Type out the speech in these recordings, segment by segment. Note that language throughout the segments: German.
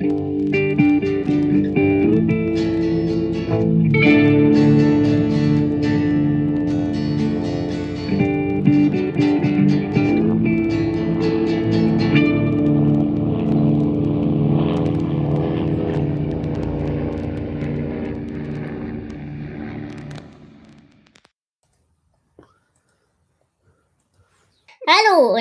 Hallo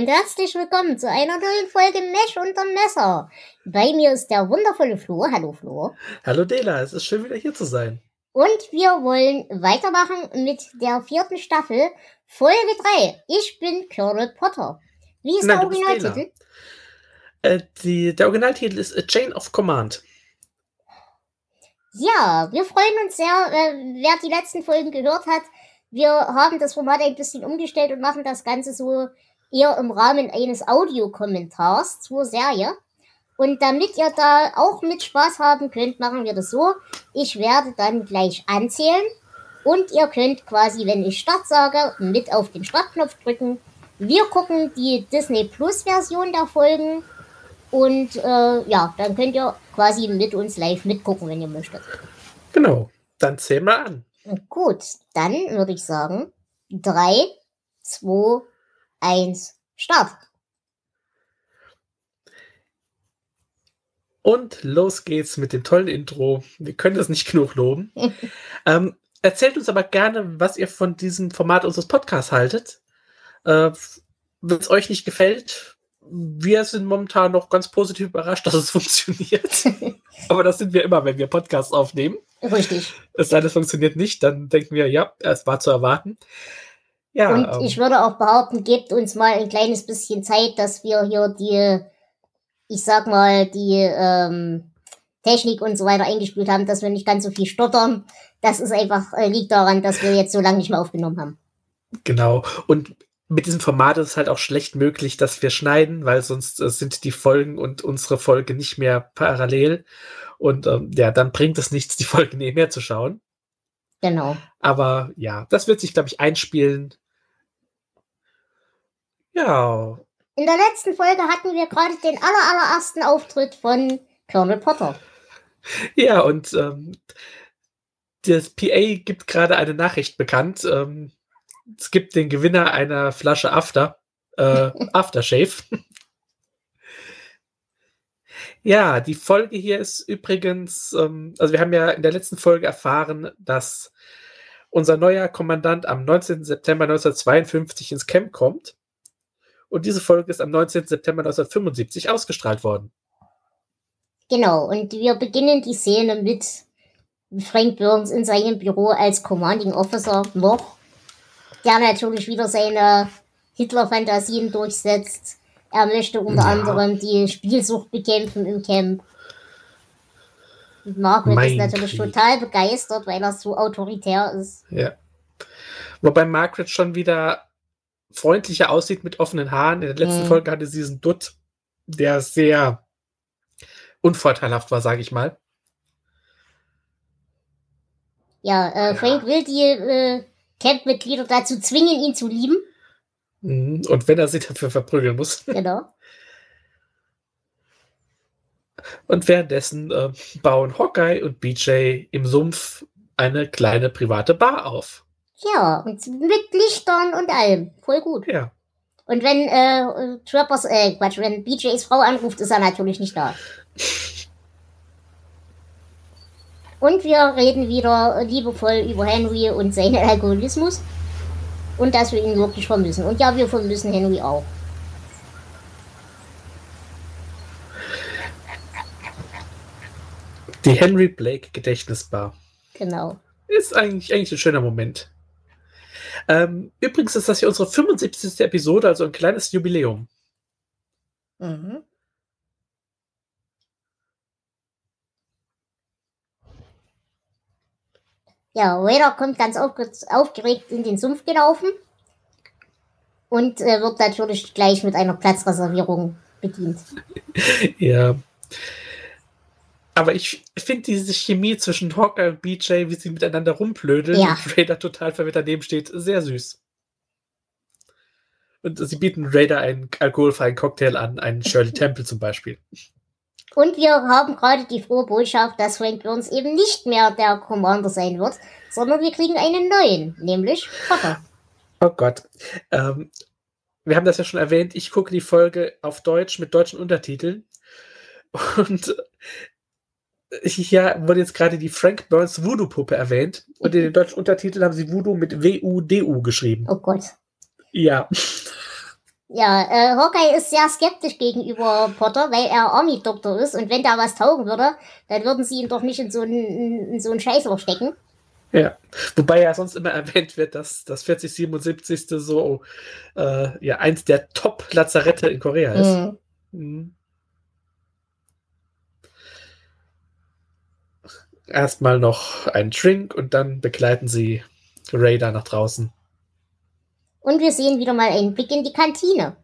und herzlich willkommen zu einer neuen Folge Mesh unterm Messer. Bei mir ist der wundervolle Flo. Hallo Flo. Hallo Dela, es ist schön wieder hier zu sein. Und wir wollen weitermachen mit der vierten Staffel, Folge 3. Ich bin Colonel Potter. Wie ist Nein, der Originaltitel? Äh, die, der Originaltitel ist A Chain of Command. Ja, wir freuen uns sehr, äh, wer die letzten Folgen gehört hat. Wir haben das Format ein bisschen umgestellt und machen das Ganze so eher im Rahmen eines Audiokommentars zur Serie. Und damit ihr da auch mit Spaß haben könnt, machen wir das so. Ich werde dann gleich anzählen und ihr könnt quasi, wenn ich Start sage, mit auf den Startknopf drücken. Wir gucken die Disney Plus Version der Folgen und äh, ja, dann könnt ihr quasi mit uns live mitgucken, wenn ihr möchtet. Genau, dann zähl mal an. Gut, dann würde ich sagen, 3, 2, 1, Start. Und los geht's mit dem tollen Intro. Wir können das nicht genug loben. ähm, erzählt uns aber gerne, was ihr von diesem Format unseres Podcasts haltet. Äh, Wenn es euch nicht gefällt, wir sind momentan noch ganz positiv überrascht, dass es funktioniert. aber das sind wir immer, wenn wir Podcasts aufnehmen. Richtig. Es sei denn, es funktioniert nicht, dann denken wir, ja, es war zu erwarten. Ja, Und ähm, ich würde auch behaupten, gebt uns mal ein kleines bisschen Zeit, dass wir hier die, ich sag mal, die ähm, Technik und so weiter eingespielt haben, dass wir nicht ganz so viel stottern. Das ist einfach, äh, liegt daran, dass wir jetzt so lange nicht mehr aufgenommen haben. Genau. Und mit diesem Format ist es halt auch schlecht möglich, dass wir schneiden, weil sonst äh, sind die Folgen und unsere Folge nicht mehr parallel. Und ähm, ja, dann bringt es nichts, die Folge nebenher zu schauen. Genau. Aber ja, das wird sich, glaube ich, einspielen. Ja, In der letzten Folge hatten wir gerade den aller, allerersten Auftritt von Colonel Potter. ja, und ähm, das PA gibt gerade eine Nachricht bekannt. Ähm, es gibt den Gewinner einer Flasche After, äh, Aftershave. Ja, die Folge hier ist übrigens, ähm, also wir haben ja in der letzten Folge erfahren, dass unser neuer Kommandant am 19. September 1952 ins Camp kommt. Und diese Folge ist am 19. September 1975 ausgestrahlt worden. Genau, und wir beginnen die Szene mit Frank Burns in seinem Büro als Commanding Officer noch, der natürlich wieder seine Hitler-Fantasien durchsetzt. Er möchte unter Ja. anderem die Spielsucht bekämpfen im Camp. Und Margaret Mein ist natürlich Krieg. total begeistert, weil er so autoritär ist. Ja. Wobei Margaret schon wieder freundlicher aussieht mit offenen Haaren. In der letzten Mhm. Folge hatte sie diesen Dutt, der sehr unvorteilhaft war, sage ich mal. Ja, äh, Frank will die äh, Camp-Mitglieder dazu zwingen, ihn zu lieben. Mhm. Und wenn er sie dafür verprügeln muss. Genau. Und währenddessen äh, bauen Hawkeye und BJ im Sumpf eine kleine private Bar auf. Ja, und mit Lichtern und allem. Voll gut. Ja. Und wenn äh, Trappers, äh, Quatsch, wenn BJs Frau anruft, ist er natürlich nicht da. Und wir reden wieder liebevoll über Henry und seinen Alkoholismus. Und dass wir ihn wirklich vermissen. Und ja, wir vermissen Henry auch. Die Henry Blake Gedächtnisbar. Genau. Ist eigentlich, eigentlich ein schöner Moment. Ähm, übrigens ist das hier unsere 75. Episode, also ein kleines Jubiläum. Mhm. Ja, Raider kommt ganz aufge aufgeregt in den Sumpf gelaufen und äh, wird natürlich gleich mit einer Platzreservierung bedient. Ja. Aber ich finde diese Chemie zwischen Hawkeye und BJ, wie sie miteinander rumblödeln Ja. und Raider total verwirrt daneben steht, sehr süß. Und sie bieten Raider einen alkoholfreien Cocktail an, einen Shirley Temple zum Beispiel. Und wir haben gerade die frohe Botschaft, dass Frank Burns eben nicht mehr der Commander sein wird, sondern wir kriegen einen neuen, nämlich Potter. Oh Gott. Ähm, wir haben das ja schon erwähnt, ich gucke die Folge auf Deutsch mit deutschen Untertiteln. Und hier wurde jetzt gerade die Frank Burns Voodoo-Puppe erwähnt. Und in den deutschen Untertiteln haben sie Voodoo mit W-U-D-U geschrieben. Oh Gott. Ja. Ja, äh, Hawkeye ist sehr skeptisch gegenüber Potter, weil er Army-Doktor ist und wenn da was taugen würde, dann würden sie ihn doch nicht in so einen, in so einen Scheißloch stecken. Ja, wobei ja sonst immer erwähnt wird, dass das 4077. so äh, ja eins der Top-Lazarette in Korea ist. Mhm. Mhm. Erstmal noch einen Drink und dann begleiten sie Raider nach draußen. Und wir sehen wieder mal einen Blick in die Kantine.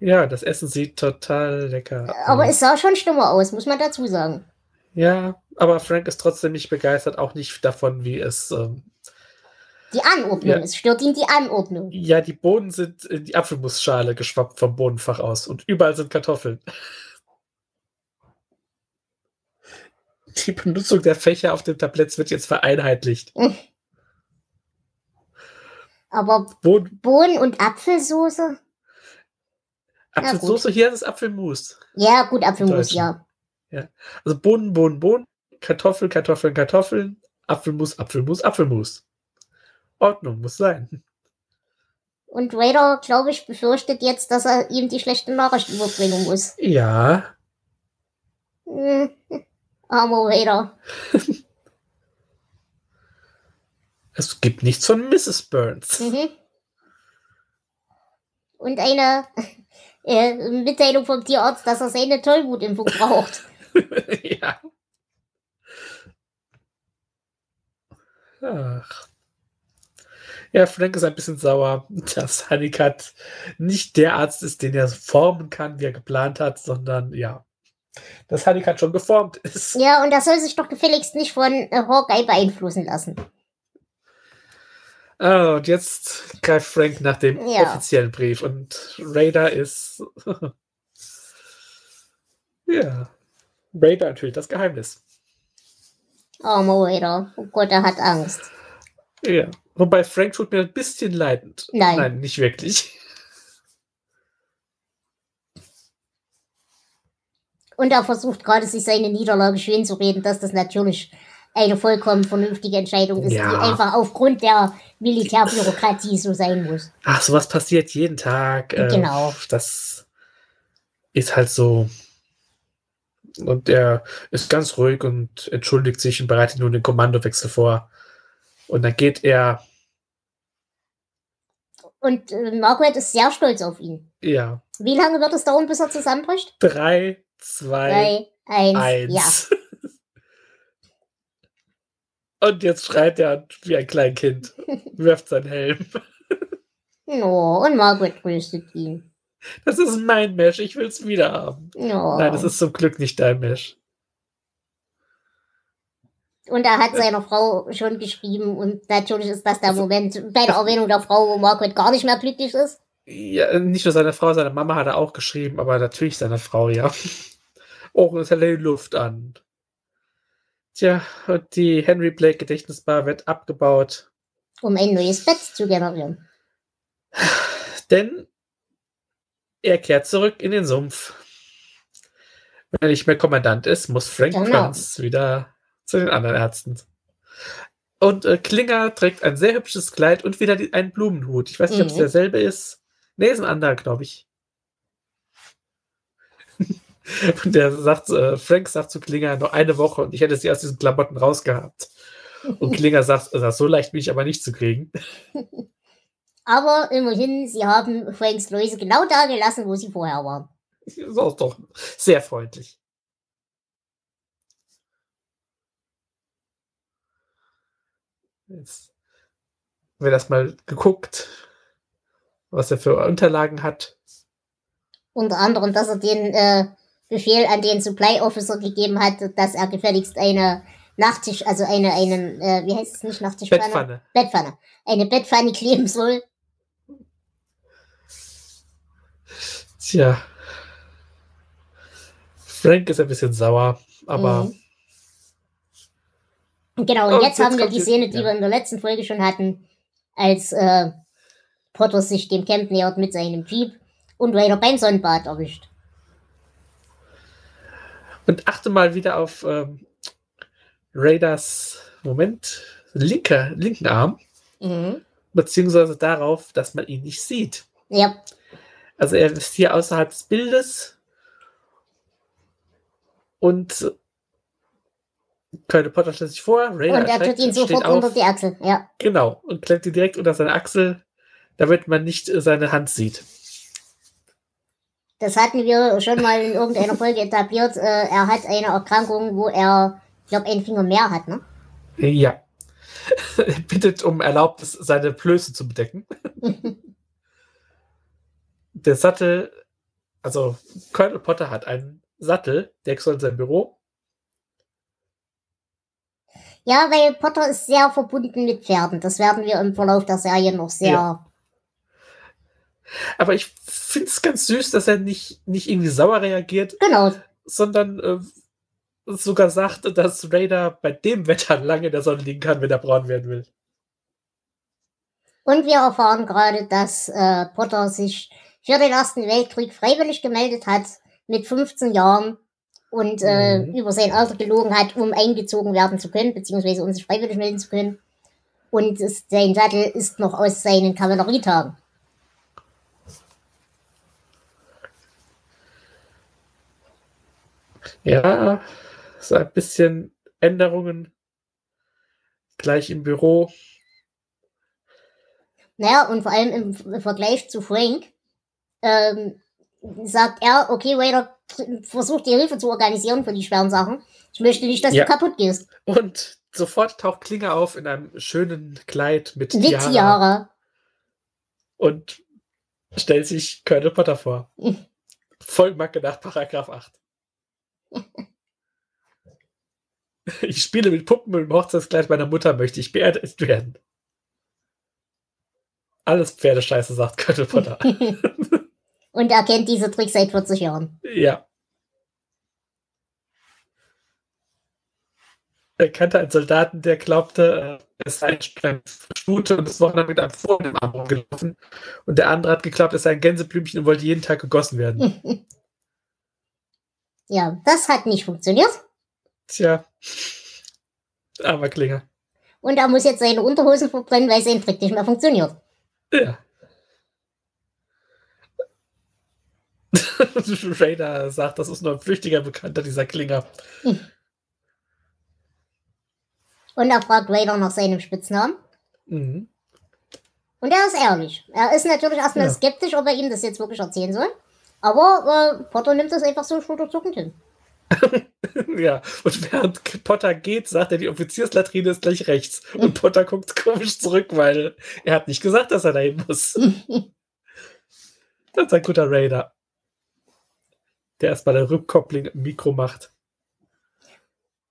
Ja, das Essen sieht total lecker Aber aus. es sah schon schlimmer aus, muss man dazu sagen. Ja, aber Frank ist trotzdem nicht begeistert, auch nicht davon, wie es. Ähm, die Anordnung, ja. es stört ihn die Anordnung. Ja, die Bohnen sind in die Apfelmusschale geschwappt vom Bohnenfach aus und überall sind Kartoffeln. Die Benutzung der Fächer auf dem Tablett wird jetzt vereinheitlicht. Aber Bohnen, Bohnen und Apfelsoße? Apfelsoße, hier ist es Apfelmus. Ja, gut, Apfelmus, ja. ja. Also Bohnen, Bohnen, Bohnen, Kartoffeln, Kartoffeln, Kartoffeln, Apfelmus, Apfelmus, Apfelmus. Ordnung, muss sein. Und Raider, glaube ich, befürchtet jetzt, dass er ihm die schlechte Nachricht überbringen muss. Ja. Raider. Es gibt nichts von Mrs. Burns. Mhm. Und eine äh, Mitteilung vom Tierarzt, dass er seine Tollwutimpfung braucht. ja. Ach. Ja, Frank ist ein bisschen sauer, dass Honeycutt nicht der Arzt ist, den er formen kann, wie er geplant hat, sondern ja, dass Honeycutt schon geformt ist. Ja, und das soll sich doch gefälligst nicht von äh, Hawkeye beeinflussen lassen. Ah, und jetzt greift Frank nach dem ja. offiziellen Brief und Raider ist. ja. Raider enthüllt das Geheimnis. Oh, Raider. Oh Gott, er hat Angst. Ja. Wobei Frank tut mir ein bisschen leidend. Nein. Nein, nicht wirklich. Und er versucht gerade, sich seine Niederlage schön zu reden, dass das natürlich eine vollkommen vernünftige Entscheidung ist, ja. die einfach aufgrund der Militärbürokratie so sein muss. Ach, sowas passiert jeden Tag. Äh, genau. Das ist halt so. Und er ist ganz ruhig und entschuldigt sich und bereitet nun den Kommandowechsel vor. Und dann geht er. Und äh, Margaret ist sehr stolz auf ihn. Ja. Wie lange wird es dauern, bis er zusammenbricht? Drei, zwei, Drei, eins. eins. Ja. Und jetzt schreit er wie ein Kleinkind, wirft seinen Helm. Oh, und Margaret tröstet ihn. Das ist mein Mesh, ich will es wieder haben. Oh. Nein, das ist zum Glück nicht dein Mesh. Und er hat seiner Frau schon geschrieben und natürlich ist das der Moment bei der Erwähnung der Frau, wo Margaret gar nicht mehr glücklich ist. Ja, nicht nur seine Frau, seine Mama hat er auch geschrieben, aber natürlich seine Frau, ja. Oh, es hält die Luft an. Tja, und die Henry Blake Gedächtnisbar wird abgebaut. Um ein neues Bett zu generieren. Denn er kehrt zurück in den Sumpf. Wenn er nicht mehr Kommandant ist, muss Frank genau. Wieder zu den anderen Ärzten. Und äh, Klinger trägt ein sehr hübsches Kleid und wieder die, einen Blumenhut. Ich weiß nicht, mhm. ob es mhm. derselbe ist. Nee, ist ein anderer, glaube ich. Und der sagt, äh, Frank sagt zu Klinger noch eine Woche und ich hätte sie aus diesen Klamotten rausgehabt. Und Klinger sagt, äh, so leicht bin ich aber nicht zu kriegen. Aber immerhin, sie haben Franks Läuse genau da gelassen, wo sie vorher waren. Das ist auch doch sehr freundlich. Jetzt wird das mal geguckt, was er für Unterlagen hat. Unter anderem, dass er den äh, Befehl an den Supply Officer gegeben hat, dass er gefälligst eine Nachttisch, also eine, einen, äh, wie heißt es nicht, Nachttischpfanne? Bettpfanne. Bettpfanne. Eine Bettpfanne kleben soll. Tja. Frank ist ein bisschen sauer, aber. Mhm. Genau, und Und jetzt jetzt haben wir die- Szene, die ja. wir in der letzten Folge schon hatten, als äh, Potter sich dem Camp nähert mit seinem Jeep und Raider beim Sonnenbad erwischt. Und achte mal wieder auf ähm, Raiders Moment, linker, linken Arm, Mhm. beziehungsweise darauf, dass man ihn nicht sieht. Ja, Also er ist hier außerhalb des Bildes und Colonel Potter stellt sich vor, Raider und er tut ihn sofort unter die Achsel. Ja, genau, und klemmt ihn direkt unter seine Achsel, damit man nicht äh, seine Hand sieht. das hatten wir schon mal in irgendeiner Folge etabliert. Äh, er hat eine Erkrankung, wo er, ich glaube, einen Finger mehr hat, ne? Ja. er bittet um Erlaubnis, seine Blöße zu bedecken. Der Sattel, also Colonel Potter hat einen Sattel, der extra in seinem Büro. Ja, weil Potter ist sehr verbunden mit Pferden. Das werden wir im Verlauf der Serie noch sehr. Ja. Aber ich finde es ganz süß, dass er nicht, nicht irgendwie sauer reagiert, Genau. sondern äh, sogar sagt, dass Raider bei dem Wetter lange in der Sonne liegen kann, wenn er braun werden will. Und wir erfahren gerade, dass äh, Potter sich für den Ersten Weltkrieg freiwillig gemeldet hat mit 15 Jahren und äh, Mhm. über sein Alter gelogen hat, um eingezogen werden zu können, beziehungsweise um sich freiwillig melden zu können. Und es, sein Sattel ist noch aus seinen Kavallerietagen. Ja, so ein bisschen Änderungen gleich im Büro. Naja, und vor allem im, im Vergleich zu Frank ähm, sagt er, okay, Raider, versuch dir Hilfe zu organisieren für die schweren Sachen. Ich möchte nicht, dass Ja. du kaputt gehst. Und sofort taucht Klinge auf in einem schönen Kleid mit, Mit Tiara Tiara. und stellt sich Colonel Potter vor. Vollmacke nach Paragraph 8. Ich spiele mit Puppen im Hochzeitskleid meiner Mutter, möchte ich beerdigt werden. Alles Pferdescheiße, sagt Colonel Potter. Und er kennt diese Tricks seit 40 Jahren. ja. Er kannte einen Soldaten, der glaubte, äh, es sei ein Stute und ist Wochenende mit einem Fohlen im Arm rumgelaufen. Und der andere hat geglaubt, es sei ein Gänseblümchen und wollte jeden Tag gegossen werden. Ja, das hat nicht funktioniert. Tja. Armer Klinger. Und er muss jetzt seine Unterhosen verbrennen, weil sein Trick nicht mehr funktioniert. Ja. Raider sagt, das ist nur ein flüchtiger Bekannter dieser Klinger. Und er fragt Raider nach seinem Spitznamen. Mhm. Und er ist ehrlich. Er ist natürlich erstmal Ja. skeptisch, ob er ihm das jetzt wirklich erzählen soll. Aber äh, Potter nimmt das einfach so schulterzuckend hin. Ja, und während Potter geht, sagt er, die Offizierslatrine ist gleich rechts. Und Potter guckt komisch zurück, weil er hat nicht gesagt, dass er dahin muss. Das ist ein guter Raider. Der erstmal der Rückkopplung im Mikro macht.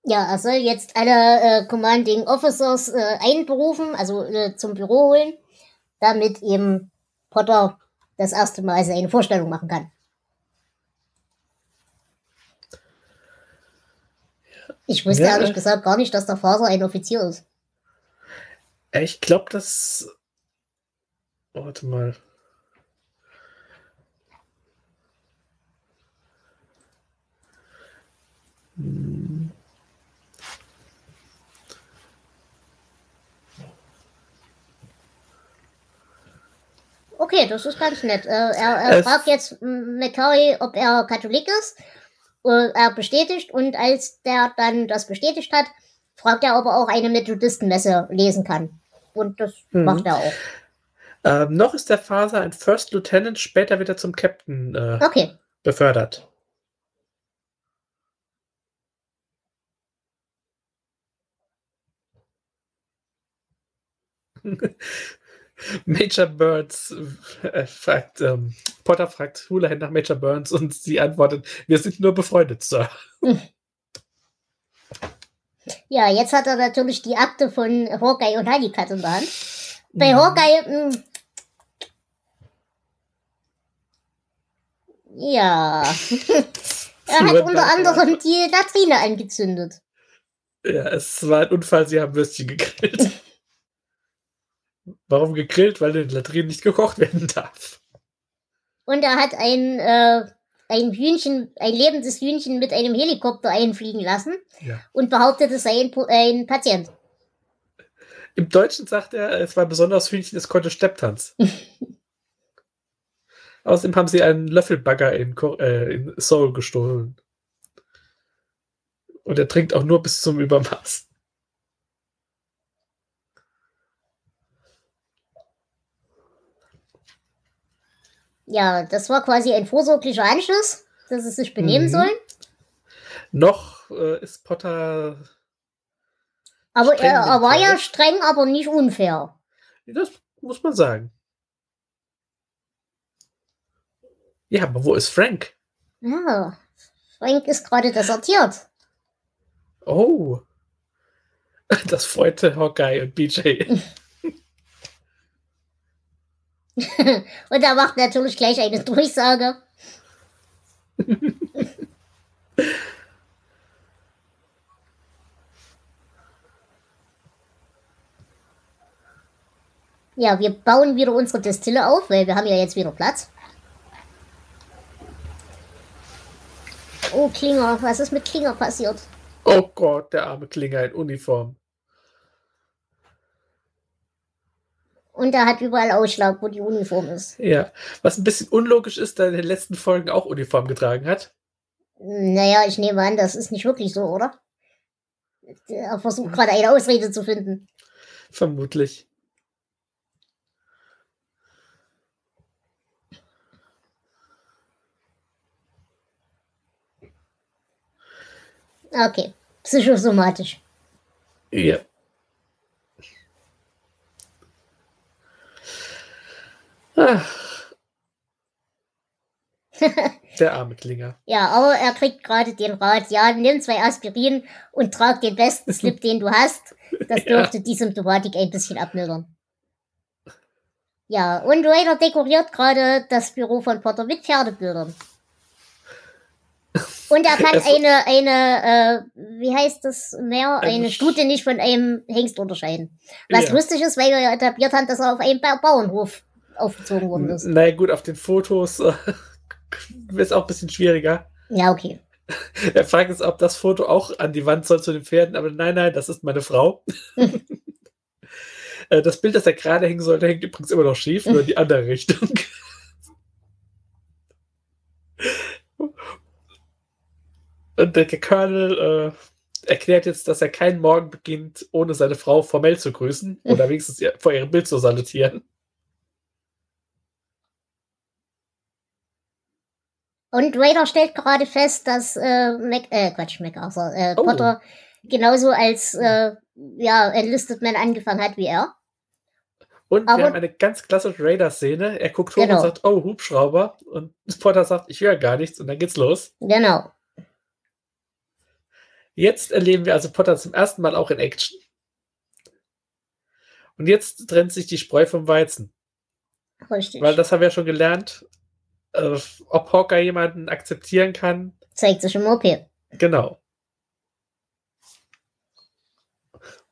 Ja, er soll jetzt alle äh, Commanding Officers äh, einberufen, also äh, zum Büro holen, damit eben Potter das erste Mal seine Vorstellung machen kann. Ich wusste Ja. ehrlich gesagt gar nicht, dass der Vater ein Offizier ist. Äh, Ich glaube, das. Warte mal. Hm. Okay, das ist ganz nett. Äh, er er fragt jetzt m, McCurry, ob er Katholik ist. Äh, er bestätigt und als der dann das bestätigt hat, fragt er, ob er auch eine Methodistenmesse lesen kann. Und das Mhm. macht er auch. Ähm, noch ist der Faser ein First Lieutenant, später wird er zum Captain äh, Okay. befördert. Major Burns äh, fragt, ähm, Potter fragt Houlihan nach Major Burns und sie antwortet, wir sind nur befreundet, Sir. Ja, jetzt hat er natürlich die Akte von Hawkeye und Honeycutt in der Hand. Bei Mhm. Hawkeye, mh, ja, Er hat unter anderem die Latrine angezündet. Ja, es war ein Unfall, sie haben Würstchen gegrillt. Warum gegrillt? Weil in den Latrinen nicht gekocht werden darf. Und er hat ein, äh, ein Hühnchen, ein lebendes Hühnchen mit einem Helikopter einfliegen lassen Ja. und behauptet, es sei ein, ein Patient. Im Deutschen sagt er, es war ein besonderes Hühnchen, es konnte Stepptanz. Außerdem haben sie einen Löffelbagger in, äh, in Seoul gestohlen. Und er trinkt auch nur bis zum Übermaß. Ja, das war quasi ein vorsorglicher Anschluss, dass es sich benehmen Mhm. sollen. Noch äh, ist Potter. Aber er, er war ja streng, aber nicht unfair. Das muss man sagen. Ja, aber wo ist Frank? Ja, Frank ist gerade desertiert. Oh. Das freute Hawkeye und BJ. Und er macht natürlich gleich eine Durchsage. ja, wir bauen wieder unsere Destille auf, weil wir haben ja jetzt wieder Platz. Oh, Klinger, was ist mit Klinger passiert? Oh Gott, der arme Klinger in Uniform. Und er hat überall Ausschlag, wo die Uniform ist. Ja, was ein bisschen unlogisch ist, da er in den letzten Folgen auch Uniform getragen hat. Naja, ich nehme an, das ist nicht wirklich so, oder? Er versucht gerade eine Ausrede zu finden. Vermutlich. Okay, psychosomatisch. Ja. Der arme Klinger. Ja, aber er kriegt gerade den Rat, ja, nimm zwei Aspirin und trag den besten Slip, den du hast. Das Ja. dürfte die Symptomatik ein bisschen abmildern. Ja, und Raider dekoriert gerade das Büro von Potter mit Pferdebildern. Und er kann Es- eine, eine, äh, wie heißt das mehr, Eine Stute nicht von einem Hengst unterscheiden. Was Ja. lustig ist, weil wir ja etabliert haben, dass er auf einem ba Bauernhof aufgezogen worden ist. Naja, gut, auf den Fotos äh, ist auch ein bisschen schwieriger. Ja, okay. Er fragt jetzt, ob das Foto auch an die Wand soll zu den Pferden, aber nein, nein, das ist meine Frau. Äh, das Bild, das er gerade hängen sollte, hängt übrigens immer noch schief, nur in die andere Richtung. Und der Colonel äh, erklärt jetzt, dass er keinen Morgen beginnt, ohne seine Frau formell zu grüßen oder wenigstens ihr- vor ihrem Bild zu salutieren. Und Raider stellt gerade fest, dass äh, Mac, äh, Quatsch, MacArthur, äh, Oh. Potter genauso als äh, ja, Enlisted Man angefangen hat wie er. Und Aber- wir haben eine ganz klassische Raider-Szene. Er guckt hoch Genau. und sagt, oh, Hubschrauber. Und Potter sagt, ich höre gar nichts. Und dann geht's los. Genau. Jetzt erleben wir also Potter zum ersten Mal auch in Action. Und jetzt trennt sich die Spreu vom Weizen. Richtig. Weil das haben wir ja schon gelernt. Äh, ob Hawkeye jemanden akzeptieren kann. Zeigt sich im OP. Genau.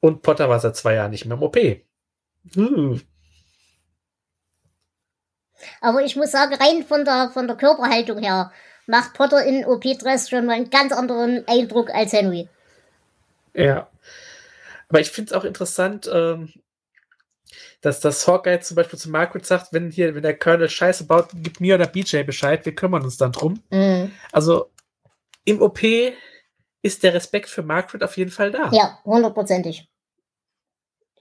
Und Potter war seit zwei Jahren nicht mehr im OP. Hm. Aber ich muss sagen, rein von der, von der Körperhaltung her macht Potter in OP-Dress schon mal einen ganz anderen Eindruck als Henry. Ja. Aber ich finde es auch interessant, ähm, dass das Hawkeye zum Beispiel zu Margaret sagt, wenn hier, wenn der Colonel Scheiße baut, gib mir oder BJ Bescheid, wir kümmern uns dann drum. Mhm. Also im OP ist der Respekt für Margaret auf jeden Fall da. Ja, hundertprozentig.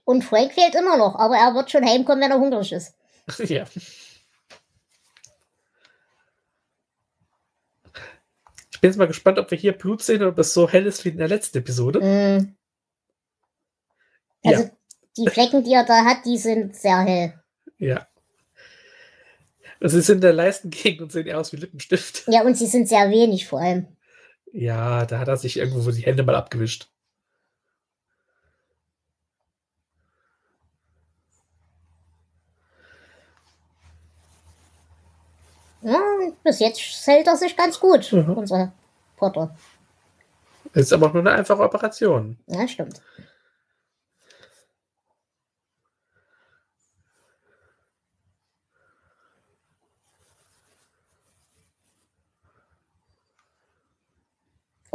Und Frank fehlt immer noch, aber er wird schon heimkommen, wenn er hungrig ist. ja. Ich bin jetzt mal gespannt, ob wir hier Blut sehen oder ob es so hell ist wie in der letzten Episode. Mhm. Also die Flecken, die er da hat, die sind sehr hell. Ja. Und sie sind in der Leistengegend und sehen eher aus wie Lippenstift. Ja, und sie sind sehr wenig vor allem. Ja, da hat er sich irgendwo die Hände mal abgewischt. Ja, bis jetzt hält er sich ganz gut. Mhm. Unser Potter. Ist aber auch nur eine einfache Operation. Ja, stimmt.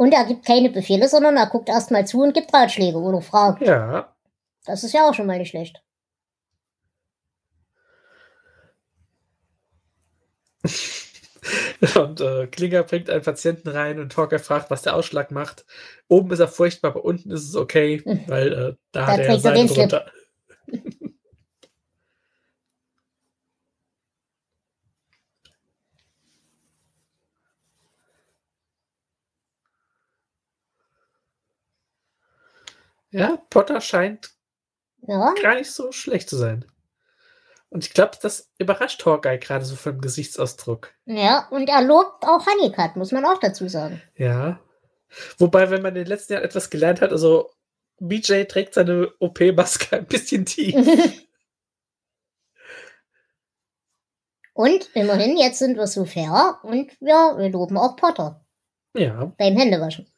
Und er gibt keine Befehle, sondern er guckt erstmal zu und gibt Ratschläge oder Fragen. Ja. Das ist ja auch schon mal nicht schlecht. Und äh, Klinger bringt einen Patienten rein und Hawkeye fragt, was der Ausschlag macht. Oben ist er furchtbar, aber unten ist es okay, weil äh, da, Da hat er Seile drunter. Ja, Potter scheint Ja, gar nicht so schlecht zu sein. Und ich glaube, das überrascht Hawkeye gerade so vom Gesichtsausdruck. ja, und er lobt auch Honeycutt, muss man auch dazu sagen. Ja. Wobei, wenn man in den letzten Jahren etwas gelernt hat, also BJ trägt seine OP-Maske ein bisschen tief. Und immerhin, jetzt sind wir so fair und wir, wir loben auch Potter ja. beim Händewaschen.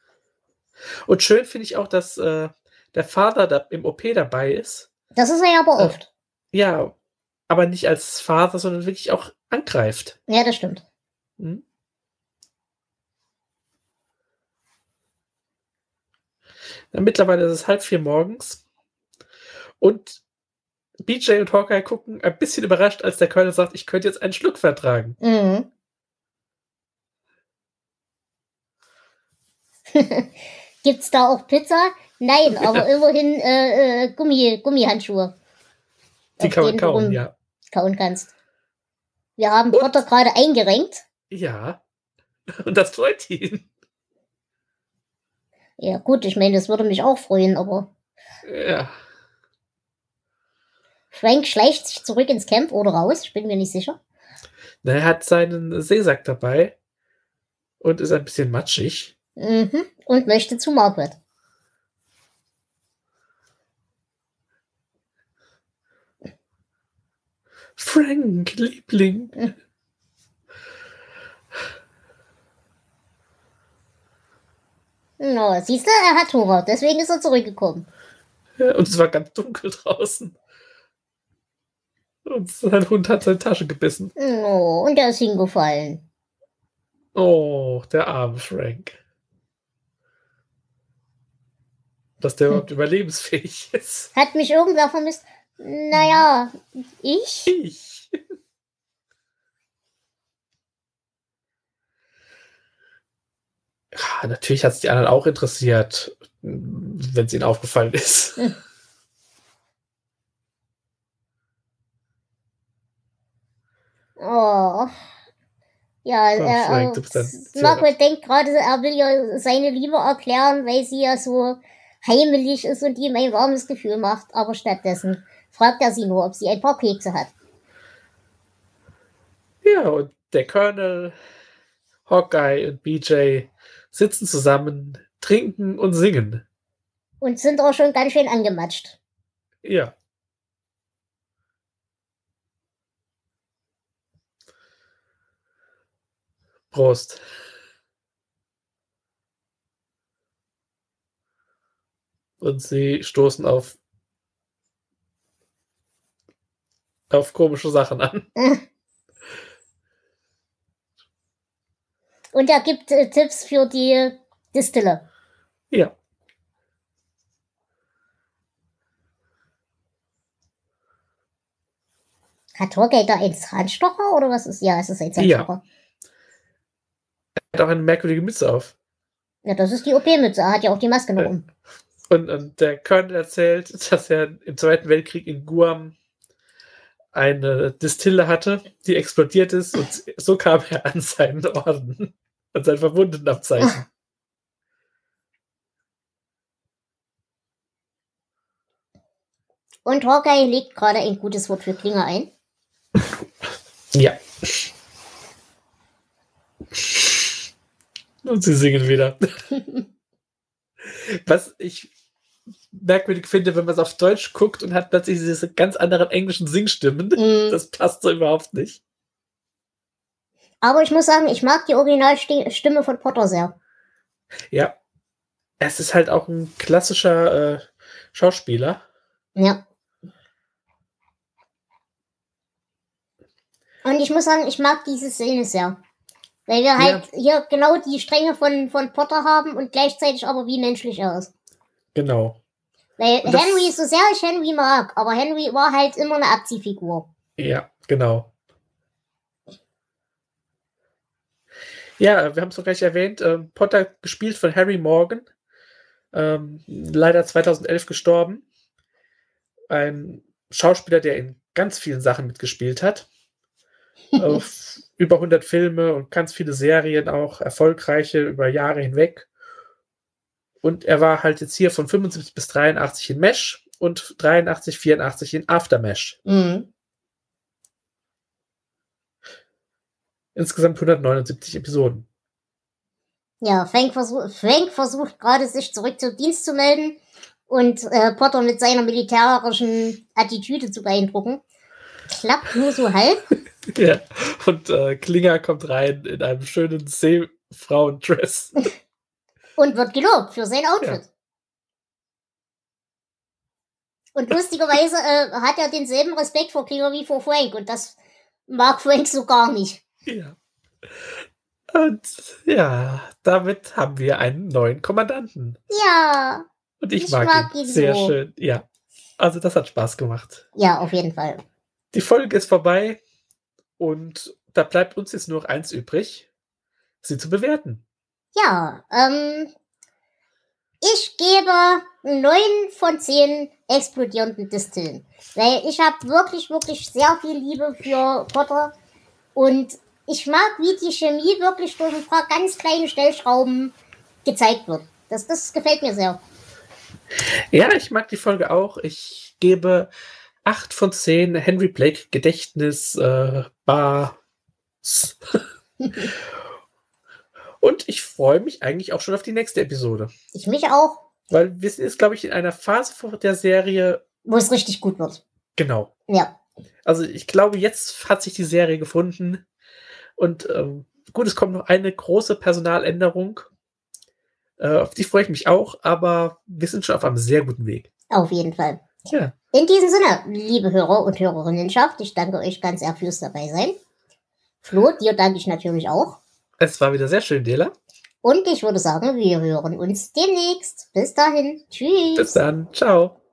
Und schön finde ich auch, dass äh, der Vater da im OP dabei ist. Das ist er ja aber Äh. oft. Ja, aber nicht als Vater, sondern wirklich auch angreift. Ja, das stimmt. Hm? Ja, mittlerweile ist es halb vier morgens. Und BJ und Hawkeye gucken ein bisschen überrascht, als der Colonel sagt, ich könnte jetzt einen Schluck vertragen. Mhm. Gibt's da auch Pizza? Nein, aber immerhin äh, äh, Gummi, Gummihandschuhe. Die kann man kauen, ja. rumkauen kannst. Wir haben Und- Potter gerade eingerenkt. Ja. Und das freut ihn. Ja, gut, ich meine, das würde mich auch freuen, aber Ja. Frank schleicht sich zurück ins Camp oder raus, ich bin mir nicht sicher. Na, Er hat seinen Seesack dabei und ist ein bisschen matschig. Mhm. Und möchte zu Margaret. Frank, Liebling. No, siehst du, er hat Hunger, deswegen ist er zurückgekommen. Ja, und es war ganz dunkel draußen. Und sein Hund hat seine Tasche gebissen. No, und er ist hingefallen. Oh, der arme Frank. Dass der überhaupt überlebensfähig ist. Hat mich irgendwer vermisst? Naja, ich? Ich. Ja, natürlich hat es die anderen auch interessiert, wenn es ihnen aufgefallen ist. Oh. Ja, Oh, er, Margaret denkt gerade, er will ja seine Liebe erklären, weil sie ja so heimelig ist und ihm ein warmes Gefühl macht. Aber stattdessen fragt er sie nur, ob sie ein paar Kekse hat. Ja, und der Colonel, Hawkeye und BJ sitzen zusammen, trinken und singen. Und sind auch schon ganz schön angematscht. Ja. Prost. Und sie stoßen auf auf komische Sachen an. Und er gibt äh, Tipps für die Distille. Ja. Hat da einen Zahnstocher oder was ist? Ja, es ist ein Zahnstocher. Er hat auch eine merkwürdige Mütze auf. Ja, das ist die OP-Mütze. Er hat ja auch die Maske noch Ja. um. Und, und der Colonel erzählt, dass er im Zweiten Weltkrieg in Guam eine Distille hatte, die explodiert ist und so kam er an seinen Orden, an sein Verwundenabzeichen. Und Hawkeye legt gerade ein gutes Wort für Klinger ein. Ja. Und sie singen wieder. Was ich merkwürdig finde, wenn man es auf Deutsch guckt und hat plötzlich diese ganz anderen englischen Singstimmen. Mm, Das passt so überhaupt nicht. Aber ich muss sagen, ich mag die Originalstimme von Potter sehr. Ja. Es ist halt auch ein klassischer äh, Schauspieler. Ja. Und ich muss sagen, ich mag diese Szene sehr. Weil wir halt hier genau die Stränge von, von Potter haben und gleichzeitig aber wie menschlich er ist. Genau. Weil Henry, so sehr ich Henry mag, aber Henry war halt immer eine Abziehfigur. Ja, genau. Ja, wir haben es noch gleich erwähnt. Ähm, Potter gespielt von Harry Morgan. Ähm, leider 2011 gestorben. Ein Schauspieler, der in ganz vielen Sachen mitgespielt hat. Auf über 100 Filme und ganz viele Serien auch, erfolgreiche über Jahre hinweg. Und er war halt jetzt hier von 75 bis 83 in Mesh und 83, 84 in Aftermesh. Mhm. Insgesamt 179 Episoden. Ja, Frank, versuch, Frank versucht gerade sich zurück zum Dienst zu melden und äh, Potter mit seiner militärischen Attitüde zu beeindrucken. Klappt nur so halb. ja, und äh, Klinger kommt rein in einem schönen Seefrauendress. und wird gelobt für sein Outfit. Ja. Und lustigerweise äh, hat er denselben Respekt vor Klinger wie vor Frank und das mag Frank so gar nicht. Ja. Und ja, damit haben wir einen neuen Kommandanten. Ja. Und ich, ich mag, mag, ihn sehr so. schön. Ja. Also das hat Spaß gemacht. Ja, auf jeden Fall. Die Folge ist vorbei und da bleibt uns jetzt nur noch eins übrig, sie zu bewerten. Ja, ähm, ich gebe neun von zehn explodierenden Distillen. Weil ich habe wirklich, wirklich sehr viel Liebe für Potter und ich mag, wie die Chemie wirklich durch ein paar ganz kleine Stellschrauben gezeigt wird. Das, das gefällt mir sehr. Ja, ich mag die Folge auch. Ich gebe 8 von 10 Henry Blake Gedächtnis äh, Bars. Und ich freue mich eigentlich auch schon auf die nächste Episode. Ich mich auch. Weil wir sind jetzt, glaube ich, in einer Phase der Serie, wo es richtig gut wird. Genau. Ja. Also ich glaube, jetzt hat sich die Serie gefunden. Und ähm, gut, es kommt noch eine große Personaländerung. Äh, auf die freue ich mich auch, aber wir sind schon auf einem sehr guten Weg. Auf jeden Fall. Ja. In diesem Sinne, liebe Hörer und Hörerinnenschaft, ich danke euch ganz sehr fürs dabei sein. Flo, dir danke ich natürlich auch. Es war wieder sehr schön, Dela. Und ich würde sagen, wir hören uns demnächst. Bis dahin. Tschüss. Bis dann. Ciao.